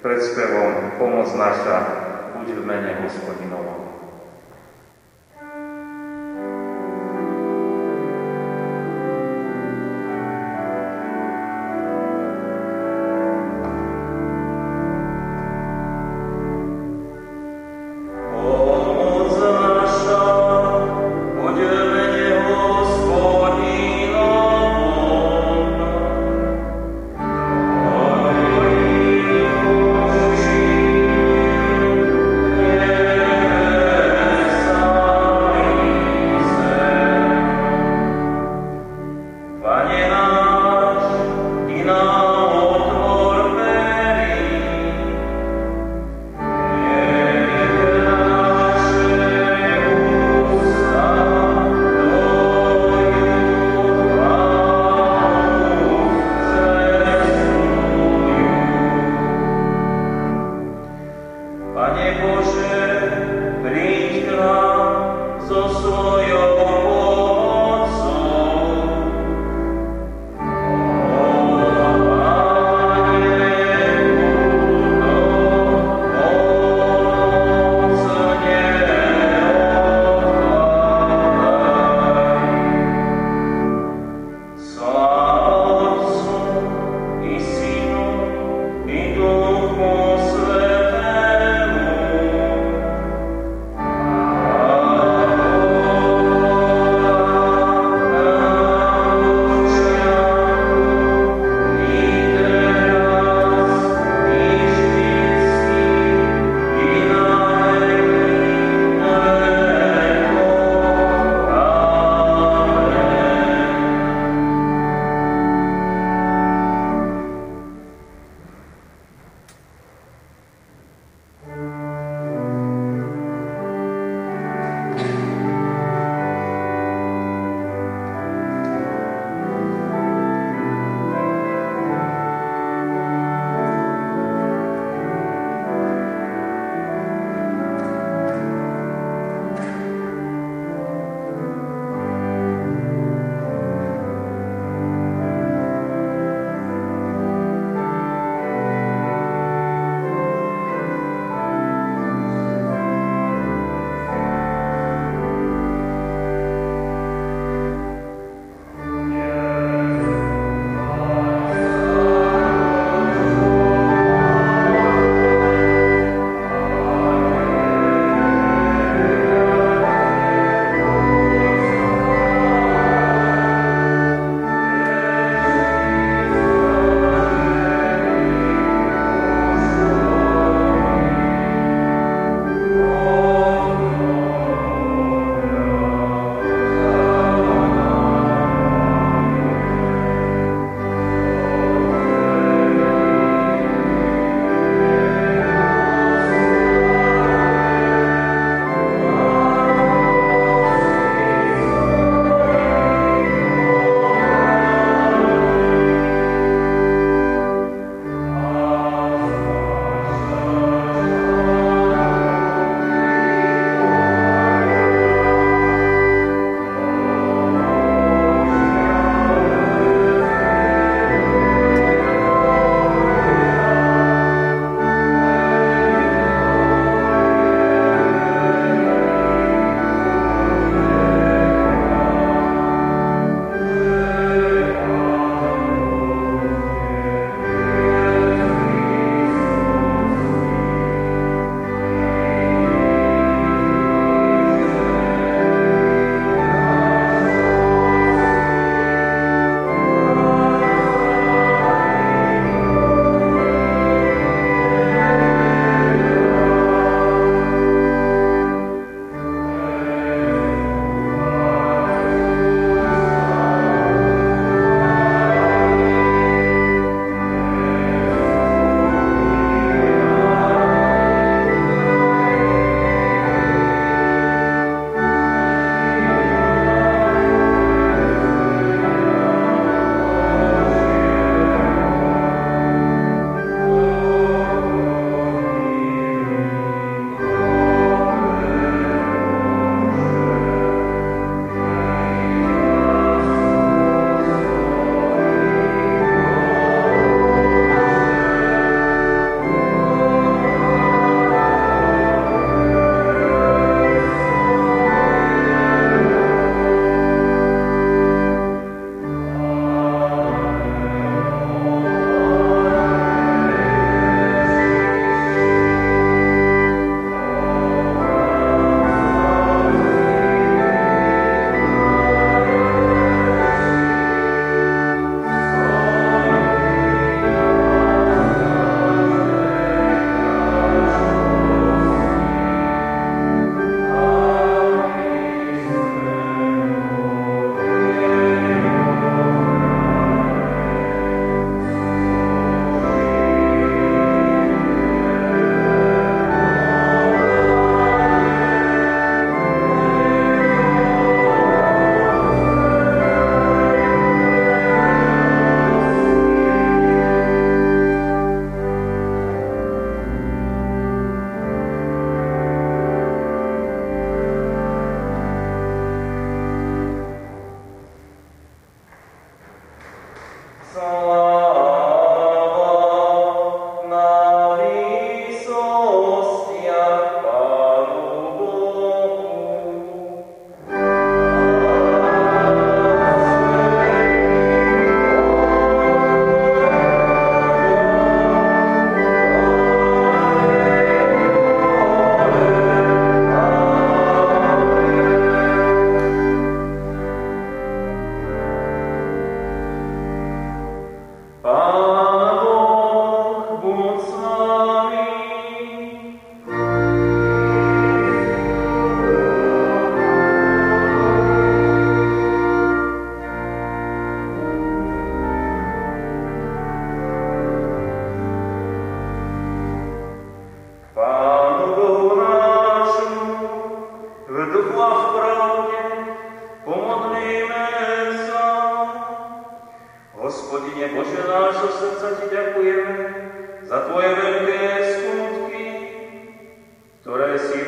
predspevom Pomoc naša, buď v mene hospodinovom.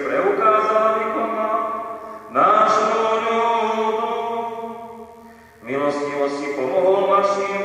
preukázala výkonná, náš môj ľudu, milostivo si pomohol našim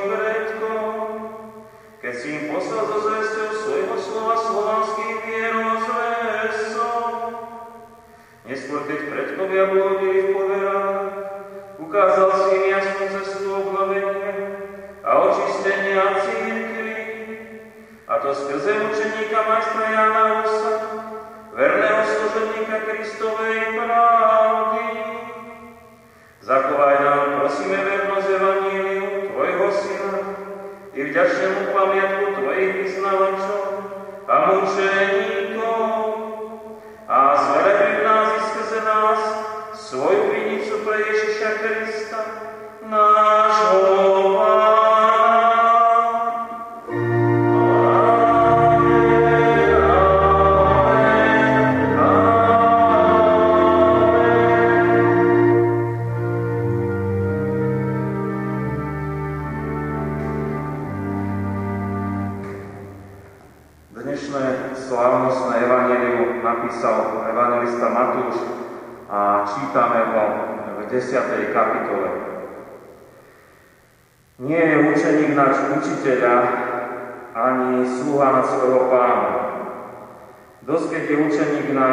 Dosť, keď učeník na,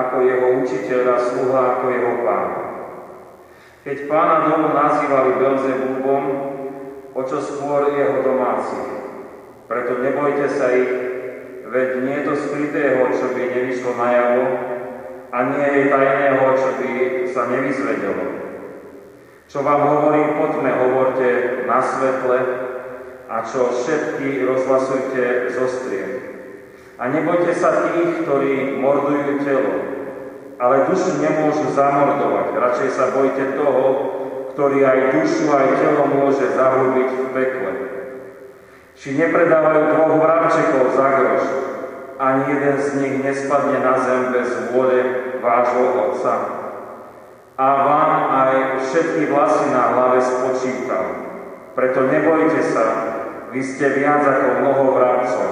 ako jeho učiteľ a sluha ako jeho pán. Keď pána domu nazývali Belzebúbom, o čo skôr jeho domáci. Preto nebojte sa ich, veď nie je to skrytého, čo by nevyšlo najavo, a nie je tajného, čo by sa nevyzvedelo. Čo vám hovorím, poďme, hovorte na svetle, a čo všetky rozhlasujte zo strien. A nebojte sa tých, ktorí mordujú telo, ale dušu nemôžu zamordovať. Radšej sa bojte toho, ktorý aj dušu, aj telo môže zahubiť v pekle. Či nepredávajú dvoch vrabčekov za groš, ani jeden z nich nespadne na zem bez vôle vášho Otca. A vám aj všetky vlasy na hlave spočítal. Preto nebojte sa, vy ste viac ako mnoho vrabcov.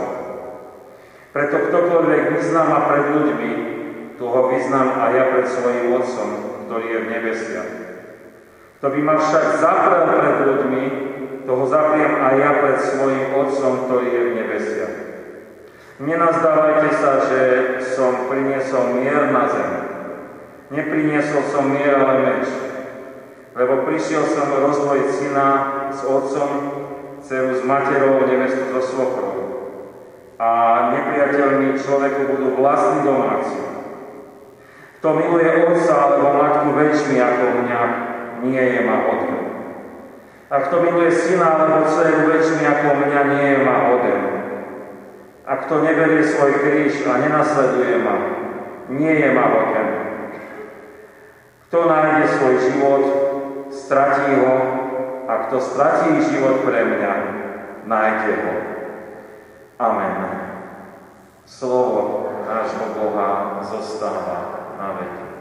Preto ktokoľvek vyznáma pred ľuďmi, toho vyznám aj ja pred svojim Otcom, ktorý je v nebesiach. To by ma však zaprel pred ľuďmi, toho zapriem aj ja pred svojim Otcom, ktorý je v nebesiach. Nenazdávajte sa, že som priniesol mier na zem. Nepriniesol som mier, ale meč. Lebo prišiel som rozvojiť syna s otcom dceru s materou, nevestu so svokrou. A nepriateľmi človeku budú vlastní domáci. Kto miluje otca alebo matku väčšmi ako mňa, nie je ma hodný. A kto miluje syna alebo dceru väčšmi ako mňa, nie je ma hoden. A kto neberie svoj kríž a nenasleduje ma, nie je ma hoden. Kto nájde svoj život, stratí ho, a kto stratí život pre mňa, nájde ho. Amen. Slovo nášho Boha zostáva na veky.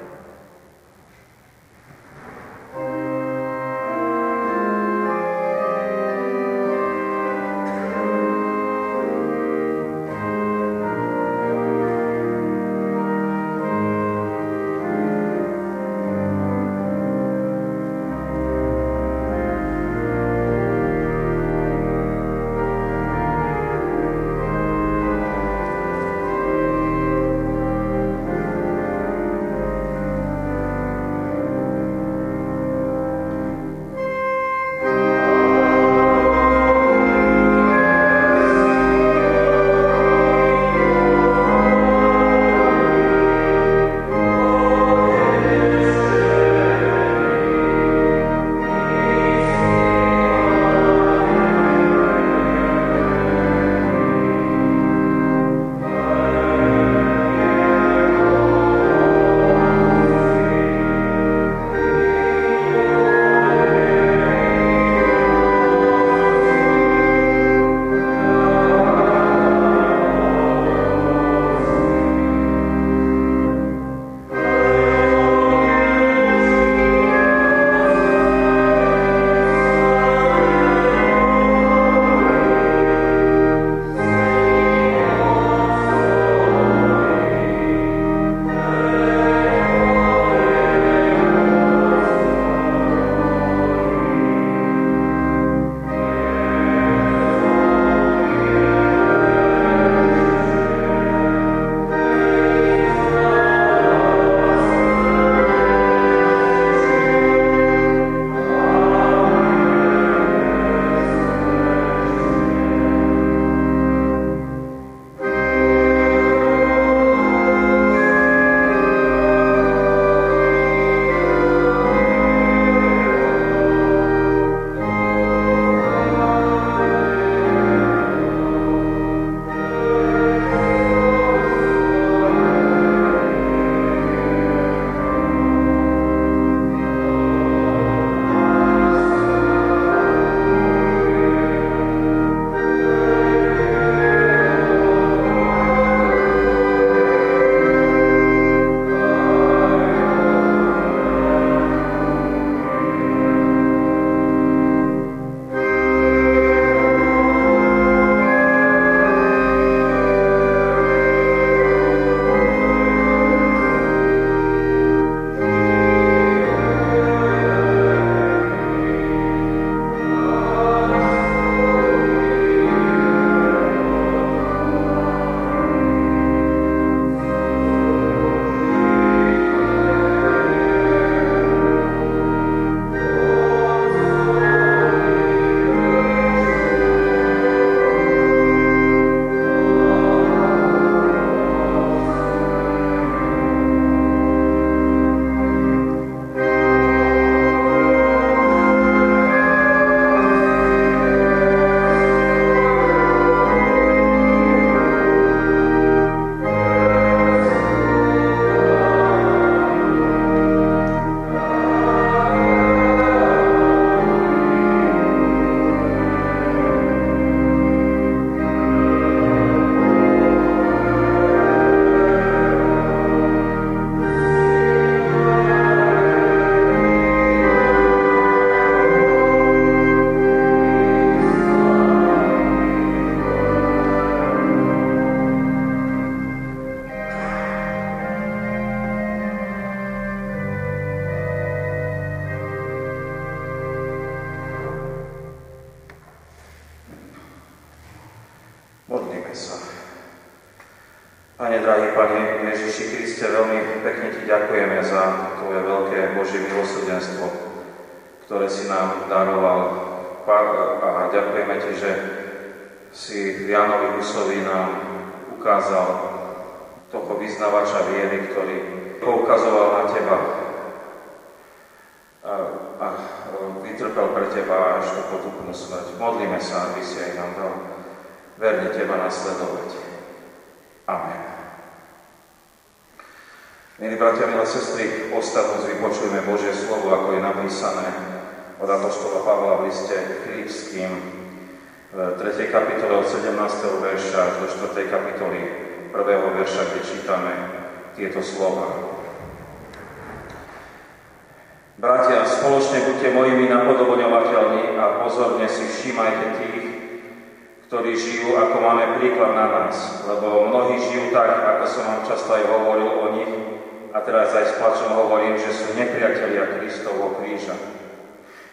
Kristovho kríža.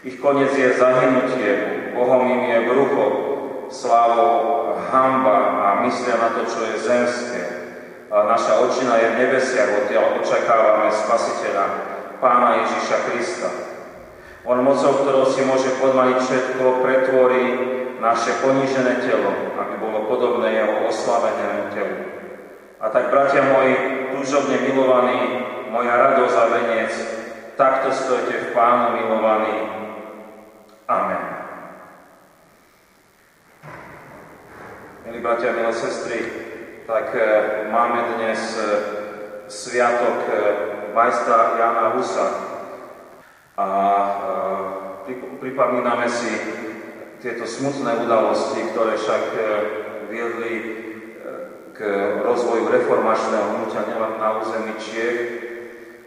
Ich koniec je zahynutie, Bohom im je brucho, slávou hamba a myslia na to, čo je zemské. A naša očina je v nebesiach, odtiaľ očakávame Spasiteľa, Pána Ježiša Krista. On mocou, ktorou si môže podmaniť všetko, pretvorí naše ponížené telo, aby bolo podobné jeho oslavenému telu. A tak, bratia moji, túžobne milovaní, moja radosť a veniec, takto stojte v Pánu milovaní. Amen. Milí bratia, milé sestry, tak e, máme dnes e, sviatok e, majstra Jana Husa a pripomíname si tieto smutné udalosti, ktoré však viedli k rozvoju reformačného hnutia nielen na území Čiech,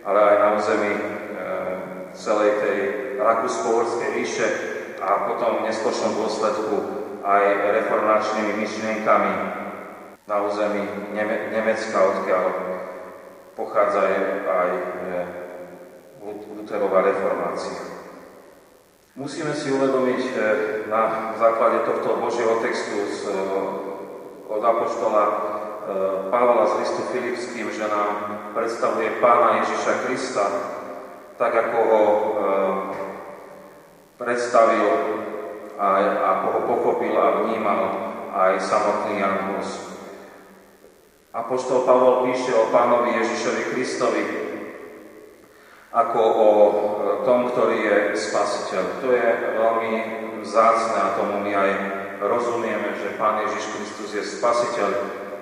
ale aj na území celej tej Rakúsko-Horskej ríše a potom v neskôršom dôsledku aj reformačnými myšlienkami na území Neme- Nemecka, odkiaľ pochádza aj e, Luterová reformácia. Musíme si uvedomiť e, na základe tohto Božieho textu z, od Apoštola Pavla z listu Filipským, že nám predstavuje Pána Ježiša Krista, tak ako ho eh, predstavil a ako ho pochopil a vnímal aj samotný Jan Hus. Apoštol Pavol píše o pánovi Ježišovi Kristovi ako o eh, tom, ktorý je spasiteľ. To je veľmi vzácne a tomu my aj rozumieme, že Pán Ježiš Kristus je spasiteľ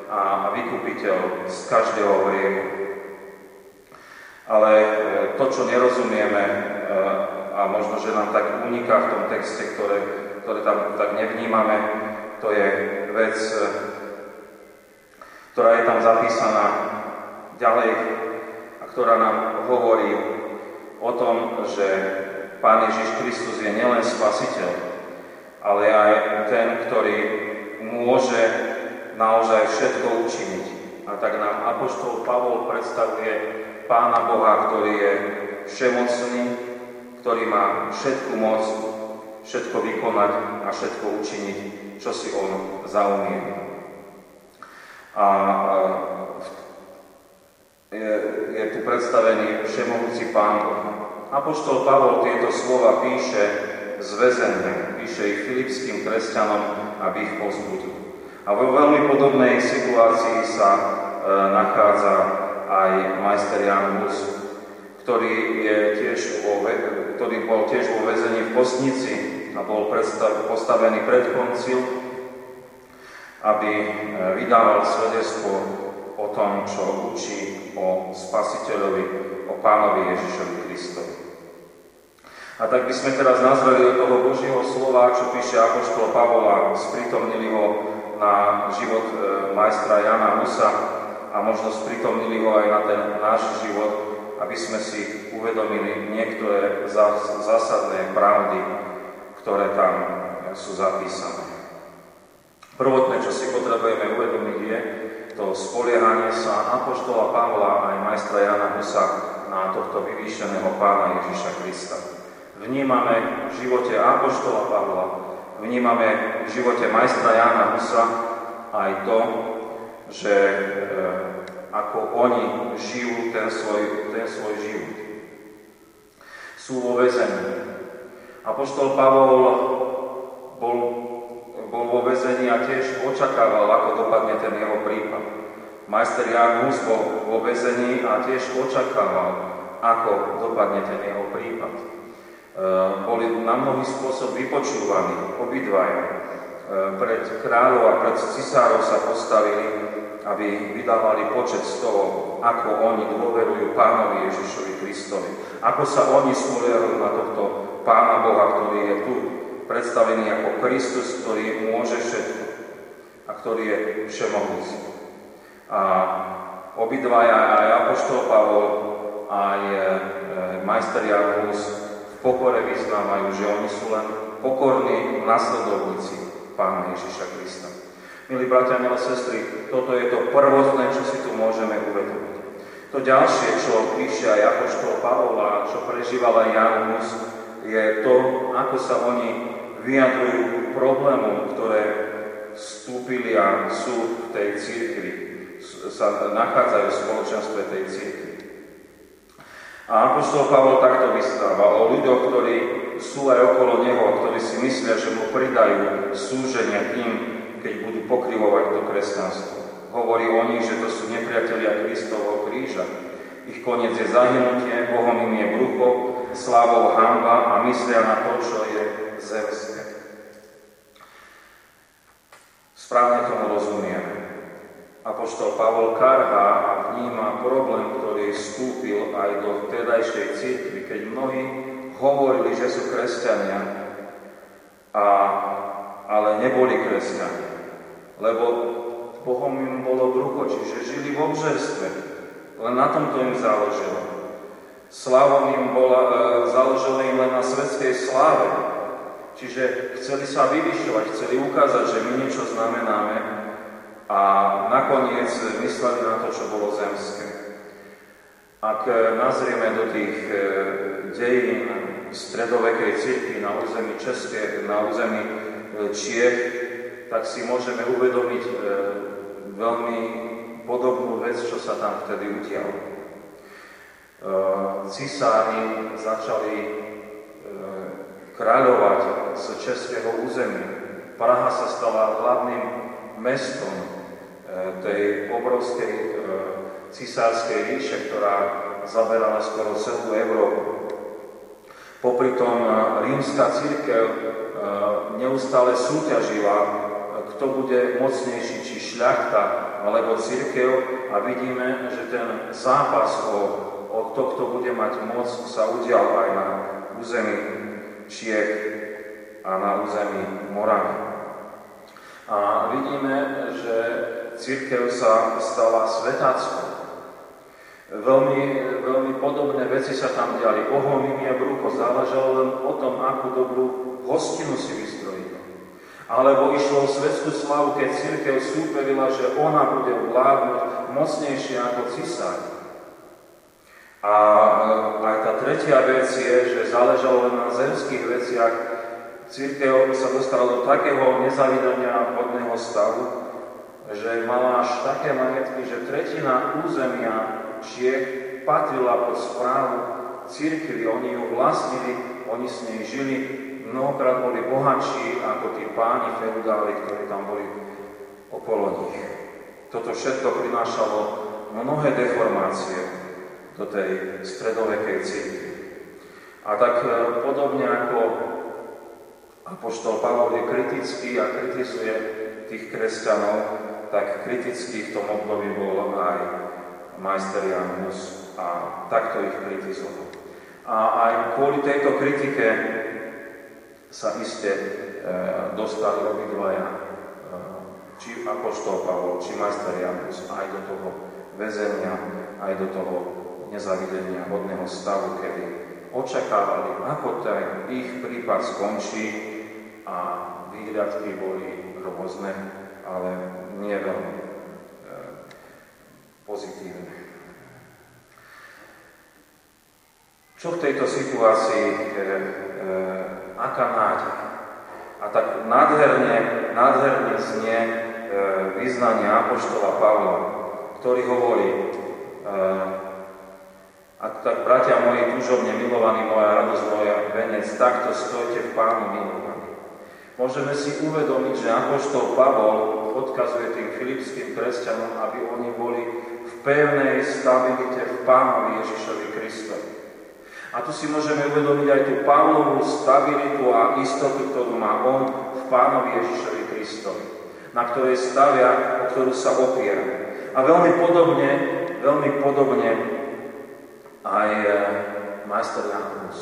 a vykupiteľ z každého hriechu. Ale e, to, čo nerozumieme, e, a možno, že nám tak uniká v tom texte, ktoré, ktoré tam tak nevnímame, to je vec, e, ktorá je tam zapísaná ďalej a ktorá nám hovorí o tom, že Pán Ježiš Kristus je nielen spasiteľ, ale aj ten, ktorý môže naozaj všetko učiniť. A tak nám Apoštol Pavol predstavuje Pána Boha, ktorý je všemocný, ktorý má všetku moc, všetko vykonať a všetko učiniť, čo si on zaumie. A je, je tu predstavený všemohúci Pán Boh. Apoštol Pavol tieto slova píše z väzenia, píše ich filipským kresťanom, aby ich pozbudil. A vo veľmi podobnej situácii sa e, nachádza majster ktorý, je tiež vo, ktorý bol tiež vo väzení v Postnici a bol predstav, postavený pred koncil, aby e, vydával svedectvo o tom, čo učí o Spasiteľovi, o Pánovi Ježišovi Kristovi. A tak by sme teraz nazreli do toho Božieho slova, čo píše Apoštol Pavola, sprítomnili ho na život e, majstra Jana Husa a možno spritomnili ho aj na ten náš život, aby sme si uvedomili niektoré zásadné pravdy, ktoré tam sú zapísané. Prvotné, čo si potrebujeme uvedomiť, je to spoliehanie sa Apoštola Pavla aj majstra Jana Husa na tohto vyvýšeného pána Ježiša Krista. Vnímame v živote Apoštola Pavla Vnímame v živote majstra Jána Husa aj to, že e, ako oni žijú ten svoj, ten svoj život. Sú vo väzení. Apoštol Pavol bol, bol vo väzení a tiež očakával, ako dopadne ten jeho prípad. Majster Jan Hus bol vo väzení a tiež očakával, ako dopadne ten jeho prípad. E, boli na mnohý spôsob vypočúvaní obidvaja. E, pred kráľov a pred cisárov sa postavili aby vydávali počet z toho, ako oni dôverujú Pánovi Ježišovi Kristovi. Ako sa oni spoliehajú na tohto Pána Boha, ktorý je tu predstavený ako Kristus, ktorý môže všetko a ktorý je všemohúci. A obidvaja, aj Apoštol Pavol, aj e, majster Janus v pokore vyznávajú, že oni sú len pokorní nasledovníci Pána Ježiša Krista. Milí bratia, milé sestry, toto je to prvotné, čo si tu môžeme uvedomiť. To ďalšie, čo píše aj Apoštol Pavol a čo prežíval aj Janus, je to, ako sa oni vyjadrujú problémom, ktoré vstúpili a sú v tej církvi, sa nachádzajú v spoločenstve tej církvi. A Apoštol Pavol takto vystáva o ľuďoch, ktorí sú aj okolo neho, ktorí si myslia, že mu pridajú súženia tým, keď budú pokrivovať to kresťanstvo. Hovorí o nich, že to sú nepriatelia Kristovho kríža. Ich koniec je zahynutie, Bohom im je brucho, slávou hamba a myslia na to, čo je zemské. Správne tomu rozumieme. Apoštol Pavol karhá a vníma problém, ktorý vstúpil aj do tedajšej církvy, keď mnohí hovorili, že sú kresťania, a, ale neboli kresťania lebo Bohom im bolo brucho, čiže žili v obžerstve. Len na tomto im záleželo. Slavom im bola, e, záleželo im len na svetskej sláve. Čiže chceli sa vyvyšovať, chceli ukázať, že my niečo znamenáme a nakoniec mysleli na to, čo bolo zemské. Ak nazrieme do tých e, dejín stredovekej cirkvi na území České, na území e, Čiech, tak si môžeme uvedomiť e, veľmi podobnú vec, čo sa tam vtedy udialo. E, cisári začali kráľovať z českého územia. Praha sa stala hlavným mestom tej obrovskej cisárskej ríše, ktorá zaberala skoro celú Európu. Popri tom e, rímska církev e, neustále súťažila kto bude mocnejší, či šľachta alebo církev a vidíme, že ten zápas o, o to, kto bude mať moc, sa udial aj na území Čiech a na území Moravy. A vidíme, že církev sa stala svetáckou. Veľmi, veľmi podobné veci sa tam diali. Im je brucho, záležalo len o tom, akú dobrú hostinu si vystrojili. Alebo išlo o svetskú slavu, keď církev súperila, že ona bude vládnuť mocnejšie ako cisár. A e, aj tá tretia vec je, že záležalo len na zemských veciach. Církev sa dostala do takého nezavídania vodného stavu, že mala až také majetky, že tretina územia Čiech patrila pod správu církvy. Oni ju vlastnili, oni s nej žili, mnohokrát boli bohatší ako tí páni feudáli, ktorí tam boli okolo nich. Toto všetko prinášalo mnohé deformácie do tej stredovekej církvy. A tak e, podobne ako Apoštol Pavol je kritický a kritizuje tých kresťanov, tak kritický v tom období bol aj majster Janus a takto ich kritizoval. A aj kvôli tejto kritike sa iste e, dostali obidvaja, e, či Apoštol Pavol, či majster Janus, aj do toho väzenia, aj do toho nezavidenia hodného stavu, kedy očakávali, ako ten ich prípad skončí a výhľadky boli rôzne, ale nie veľmi e, pozitívne. Čo v tejto situácii e, e, aká nádej. A tak nádherne, nádherne znie vyznania Apoštola Pavla, ktorý hovorí, a tak, bratia moji, túžobne milovaní, moja radosť, moja venec, takto stojte v Pánu milovaní. Môžeme si uvedomiť, že Apoštol Pavol odkazuje tým filipským kresťanom, aby oni boli pevnej stabilite v Pánovi Ježišovi Kristovi. A tu si môžeme uvedomiť aj tú Pavlovú stabilitu a istotu, ktorú má on v Pánovi Ježišovi Kristovi, na ktorej stavia, o ktorú sa opiera. A veľmi podobne, veľmi podobne aj e, majster Jan Hus.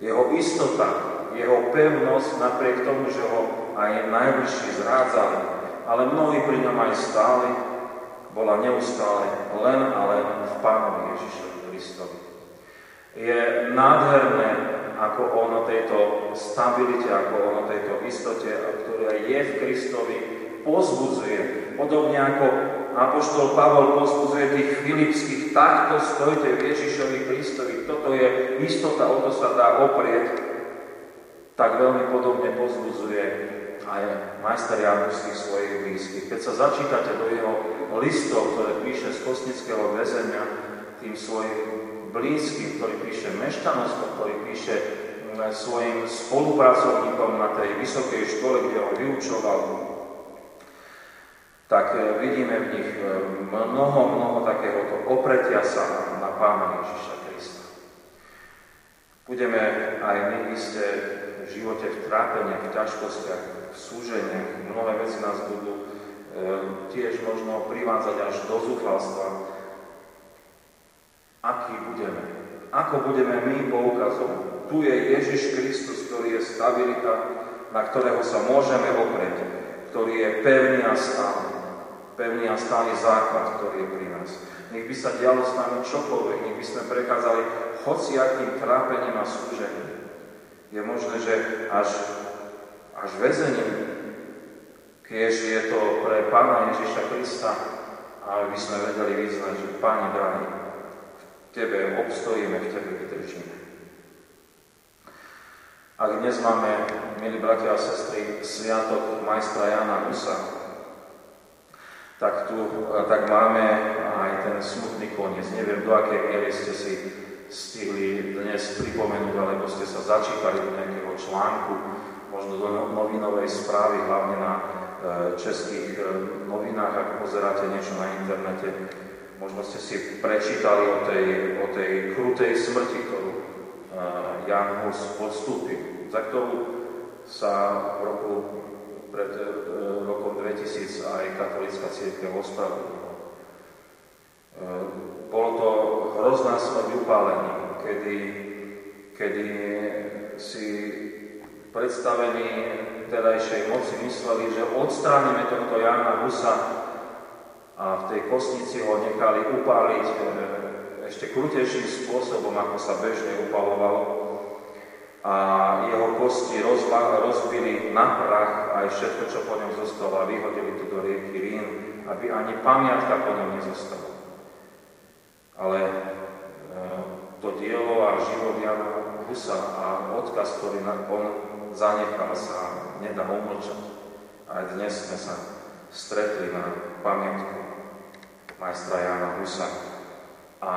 Jeho istota, jeho pevnosť, napriek tomu, že ho aj najbližší zrádzali, ale mnohí pri ňom aj stáli, bola neustále len a len v Pánovi Ježišovi Kristovi. Je nádherné, ako on o tejto stabilite, ako on o tejto istote, ktorá je v Kristovi, pozbudzuje. Podobne ako Apoštol Pavol pozbudzuje tých filipských, takto stojte v Ježišovi Kristovi. Toto je istota, o to sa dá oprieť. Tak veľmi podobne pozbudzuje aj majster tých svojich blízkych. Keď sa začítate do jeho listov, ktoré píše z kosnického väzenia tým svojim blízky, ktorý píše mešťanostom, ktorý píše mm, svojim spolupracovníkom na tej vysokej škole, kde ho vyučoval, tak e, vidíme v nich e, mnoho, mnoho takéhoto opretia sa na Pána Ježiša. Budeme aj my isté v živote v trápeniach, v ťažkostiach, v súženiach, mnohé veci nás budú e, tiež možno privádzať až do zúfalstva, aký budeme. Ako budeme my poukazovať. Tu je Ježiš Kristus, ktorý je stabilita, na ktorého sa môžeme oprieť, ktorý je pevný a stály. Pevný a stály základ, ktorý je pri nás. Nech by sa dialo s nami čokoľvek, nech by sme prechádzali hociakým trápením a súžením. Je možné, že až, až väzením, keď je to pre Pána Ježiša Krista, ale by sme vedeli vyznať, že Pane drahý, Tebe obstojíme, v Tebe vydržíme. Ak dnes máme, milí bratia a sestry, sviatok majstra Jana Husa, tak tu tak máme aj ten smutný koniec. Neviem, do akej miery ste si stihli dnes pripomenúť, alebo ste sa začítali do nejakého článku, možno do no-, novinovej správy, hlavne na e, českých e, novinách, ak pozeráte niečo na internete, Možno ste si prečítali o tej, o tej krutej smrti, ktorú Jan Hus podstúpil, za ktorú sa v roku, pred uh, rokom 2000 aj katolická církev ospravedlnila. Uh, bolo to hrozná smrť upálení, kedy, kedy si predstavení terajšej moci mysleli, že odstránime tohto Jana Husa a v tej kostnici ho nechali upáliť e, ešte krutejším spôsobom, ako sa bežne upalovalo. A jeho kosti rozba, rozbili na prach aj všetko, čo po ňom zostalo a vyhodili to do rieky Rín, aby ani pamiatka po ňom nezostala. Ale e, to dielo a život Jana Husa a odkaz, ktorý on zanechal, sa nedá umlčať. Aj dnes sme sa stretli na pamiatku majstra Jana Husa. A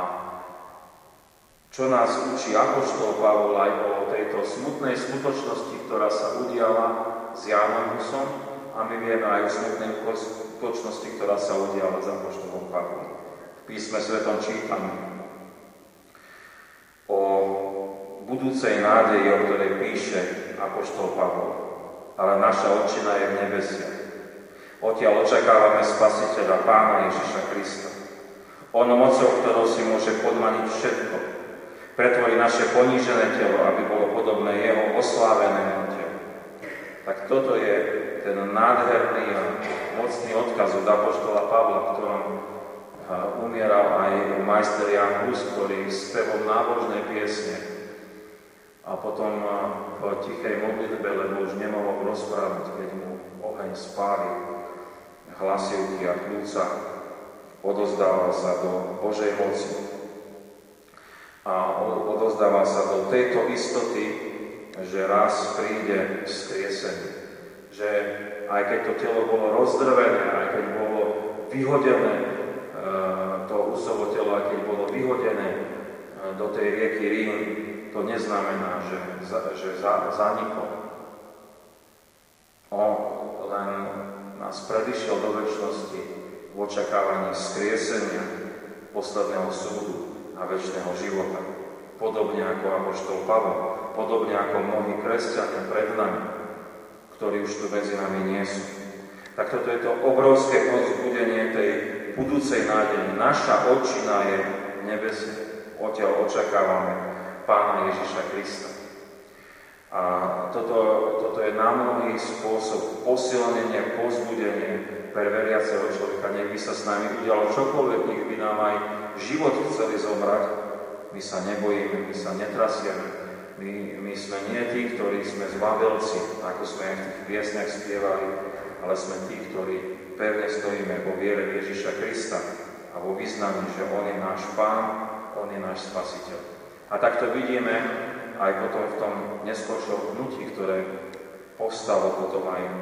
čo nás učí Apoštol Pavol aj o tejto smutnej skutočnosti, ktorá sa udiala s Jánom Husom a my vieme aj o smutnej skutočnosti, ktorá sa udiala s Apoštolom Pavlom. V písme svetom čítame o budúcej nádeji, o ktorej píše Apoštol Pavol. Ale naša očina je v nebesiach Odtiaľ očakávame Spasiteľa, Pána Ježiša Krista. On mocou, ktorou si môže podmaniť všetko, pretvorí naše ponížené telo, aby bolo podobné jeho oslávenému telu. Tak toto je ten nádherný a mocný odkaz od Apoštola Pavla, ktorom umieral aj majster Jan Hus, ktorý spevom nábožnej piesne a potom v tichej modlitbe, lebo už nemohol rozprávať, keď mu oheň spálil, hlasivky a kľúca, odozdáva sa do Božej moci a odozdáva sa do tejto istoty, že raz príde vzkriesenie, že aj keď to telo bolo rozdrvené, aj keď bolo vyhodené, e, to husovo telo, aj keď bolo vyhodené e, do tej rieky Rín, to neznamená, že, že zaniklo. On len nás predišiel do väčšnosti v očakávaní skriesenia, posledného súdu a väčšného života. Podobne ako Apoštol Pavel, podobne ako mnohí kresťania pred nami, ktorí už tu medzi nami nie sú. Tak toto je to obrovské pozbudenie tej budúcej nádeje. Naša očina je v nebese. Odtiaľ očakávame Pána Ježiša Krista. A toto, toto je na spôsob posilnenie, pozbudenie pre veriaceho človeka. Nech by sa s nami udialo čokoľvek, nech by nám aj život chceli zomrať. My sa nebojíme, my sa netrasieme. My, my sme nie tí, ktorí sme zbabelci, ako sme aj v tých piesniach spievali, ale sme tí, ktorí pevne stojíme vo viere Ježiša Krista a vo význaní, že On je náš Pán, On je náš Spasiteľ. A takto vidíme aj potom v tom neskôršom hnutí, ktoré povstalo potom aj, e,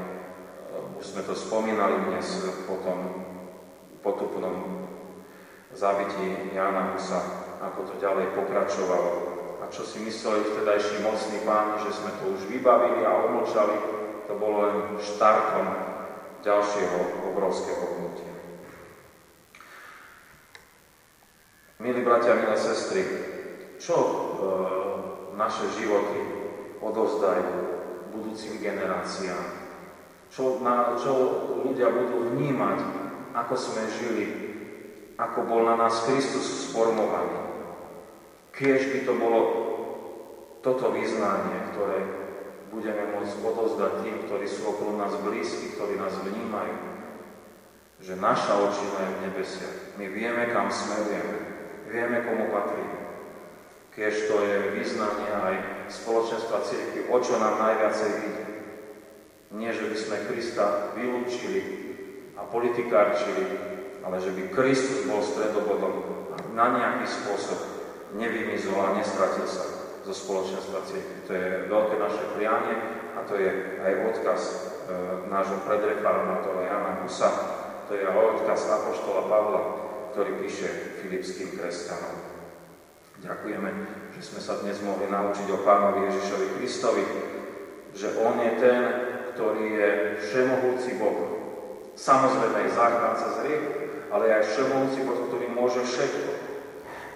už sme to spomínali dnes, po tom potupnom zabití Jána Husa, ako to ďalej pokračovalo. A čo si mysleli vtedajší mocný pán, že sme to už vybavili a omlčali, to bolo len štartom ďalšieho obrovského hnutia. Milí bratia, milé sestry, čo e, naše životy odovzdajú budúcim generáciám. Čo, na, čo ľudia budú vnímať, ako sme žili, ako bol na nás Kristus sformovaný. Kiež by to bolo toto vyznanie, ktoré budeme môcť odovzdať tým, ktorí sú okolo nás blízki, ktorí nás vnímajú. Že naša očina je v nebesiach. My vieme, kam smerujeme. Vieme, komu patríme keď to je vyznanie aj spoločenstva cirkvi, o čo nám najviacej ide. Nie, že by sme Krista vylúčili a politikárčili, ale že by Kristus bol stredobodom a na nejaký spôsob nevymizol a nestratil sa zo spoločenstva cirkvi. To je veľké naše prianie a to je aj odkaz e, nášho predreformátora Jana Husa, to je aj odkaz Apoštola Pavla, ktorý píše filipským kresťanom. Ďakujeme, že sme sa dnes mohli naučiť o Pánovi Ježišovi Kristovi, že On je ten, ktorý je všemohúci Boh. Samozrejme aj záchranca z riechu, ale aj všemohúci Boh, ktorý môže všetko.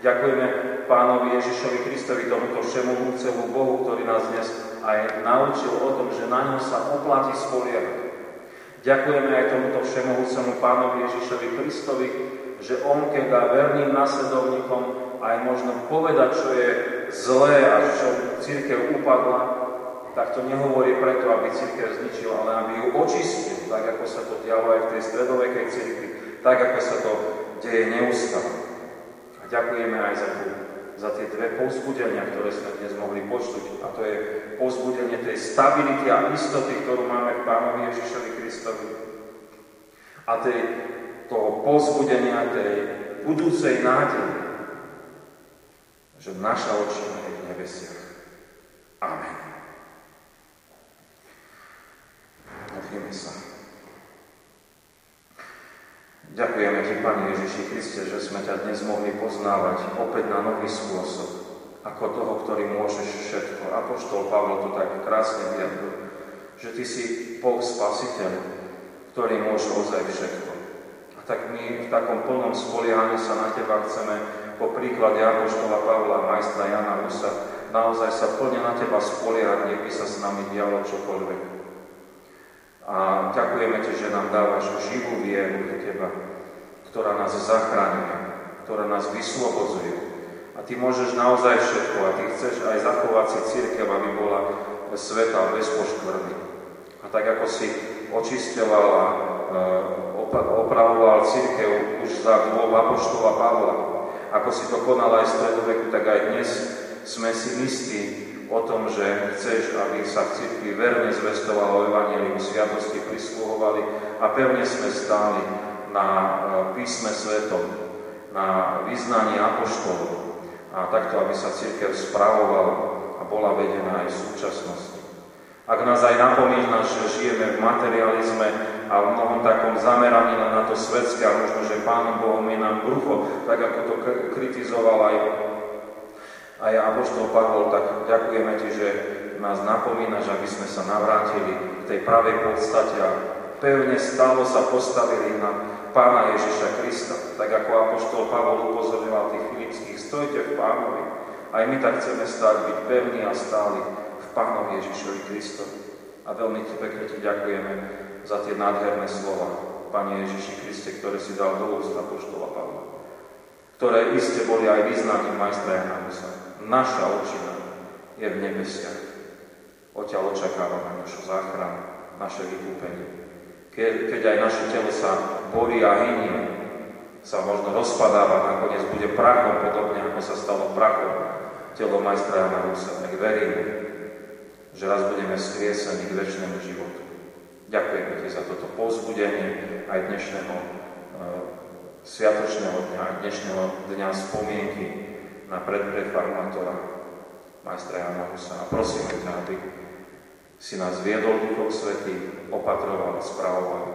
Ďakujeme Pánovi Ježišovi Kristovi, tomuto všemohúcemu Bohu, ktorý nás dnes aj naučil o tom, že na ňom sa oplatí spoliehať. Ďakujeme aj tomuto všemohúcemu Pánovi Ježišovi Kristovi, že On, keď dá verným nasledovníkom aj možno povedať, čo je zlé a čo církev upadla, tak to nehovorí preto, aby církev zničil, ale aby ju očistil, tak ako sa to dialo aj v tej stredovekej církvi, tak ako sa to deje neustále. A ďakujeme aj za, tú, za tie dve povzbudenia, ktoré sme dnes mohli počuť. A to je povzbudenie tej stability a istoty, ktorú máme v Pánovi Ježišovi Kristovi. A tej, toho povzbudenia tej budúcej nádeje, že naša očina je v nebesiach. Amen. Modlíme sa. Ďakujeme Ti, Pane Ježiši Kriste, že sme ťa dnes mohli poznávať opäť na nový spôsob, ako toho, ktorý môžeš všetko. Apoštol Pavel to tak krásne vyjadril, že Ty si Boh Spasiteľ, ktorý môže ozaj všetko. A tak my v takom plnom spoliehaní sa na Teba chceme po príklade Apoštola Pavla, majstra Jana Husa, naozaj sa plne na Teba spoliehať, nech by sa s nami dialo čokoľvek. A ďakujeme Ti, že nám dávaš živú vieru do Teba, ktorá nás zachráňuje, ktorá nás vyslobodzuje. A Ty môžeš naozaj všetko a Ty chceš aj zachovať si církev, aby bola sveta bez poškvrny. A tak ako si očisteľal a e, opravoval církev už za dôb Apoštola Pavla, ako si to konal aj v stredoveku, tak aj dnes sme si istí o tom, že chceš, aby sa v cirkvi verne zvestovalo Evangelium sviatosti, prisluhovali a pevne sme stáli na e, písme svetom, na vyznaní apoštolov a takto, aby sa církev spravovala a bola vedená aj v súčasnosti. Ak nás aj napomínaš, že žijeme v materializme a v mnohom takom zameraní na to svetské a možno, že Pánom Bohom je nám brucho, tak ako to kritizoval aj, aj Apoštol Pavol, tak ďakujeme Ti, že nás napomínaš, aby sme sa navrátili k tej pravej podstate a pevne stalo sa postavili na Pána Ježiša Krista. Tak ako Apoštol Pavol upozorňoval tých filipských, stojte v Pánovi. Aj my tak chceme stáť, byť pevní a stáli Pánovi Ježišovi Kristovi. A veľmi ti pekne ti ďakujeme za tie nádherné slova, Pane Ježiši Kriste, ktoré si dal do úst Apoštola Pavla, ktoré iste boli aj vyznaním majstra Janamusa. Naša očina je v nebesiach. Odtiaľ očakávame našu záchranu, naše vykúpenie. Keď, keď aj naše telo sa borí a hynie, sa možno rozpadáva, nakoniec bude prachom, podobne ako sa stalo prachom telo majstra Jana Rusa, tak verím, že raz budeme skriesení k väčšnému životu. Ďakujeme ti za toto povzbudenie aj dnešného uh, sviatočného dňa, aj dnešného dňa spomienky na predprefarmátora majstra Jana Rusa. A prosíme ťa, aby si nás viedol Duchom Svetý, opatroval spravoval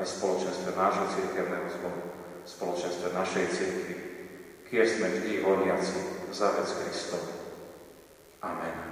aj spoločenstve nášho cirkevného zboru, spoločenstve našej cirkvi, keď sme vždy horiaci za vec Kristov. Amen.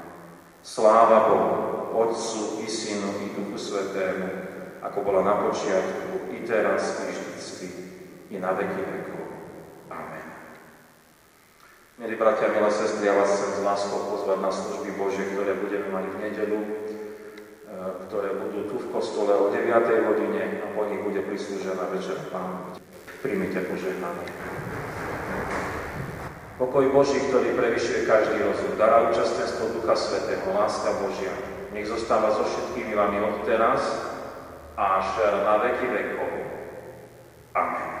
Sláva Bohu, Otcu, i Synu, i Duchu Svetému, ako bola na počiatku, i teraz, i vždycky, i na veky vekov. Amen. Milí bratia, milé sestry, ja vás chcem z láskou pozvať na služby Bože, ktoré budeme mať v nedelu ktoré budú tu v kostole o 9. hodine a po nich bude prislúžená večer Pán. Príjmite požehnanie. Pokoj Boží, ktorý prevyšuje každý rozum, dará účastenstvo Ducha Svetého, láska Božia, nech zostáva so všetkými vami od teraz až na veky vekov. Amen.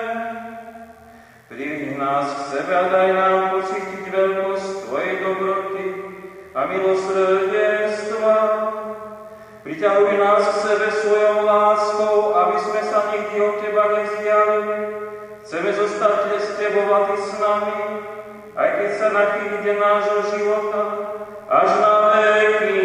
Nás k sebe a daj nám pocítiť veľkosť Tvojej dobroty a milosrdenstva. Priťahuj nás k sebe svojou láskou, aby sme sa nikdy od Teba nevzdialili. Chceme zostať s Tebou a Ty s nami, aj keď sa nachýli nášho života, až na veky.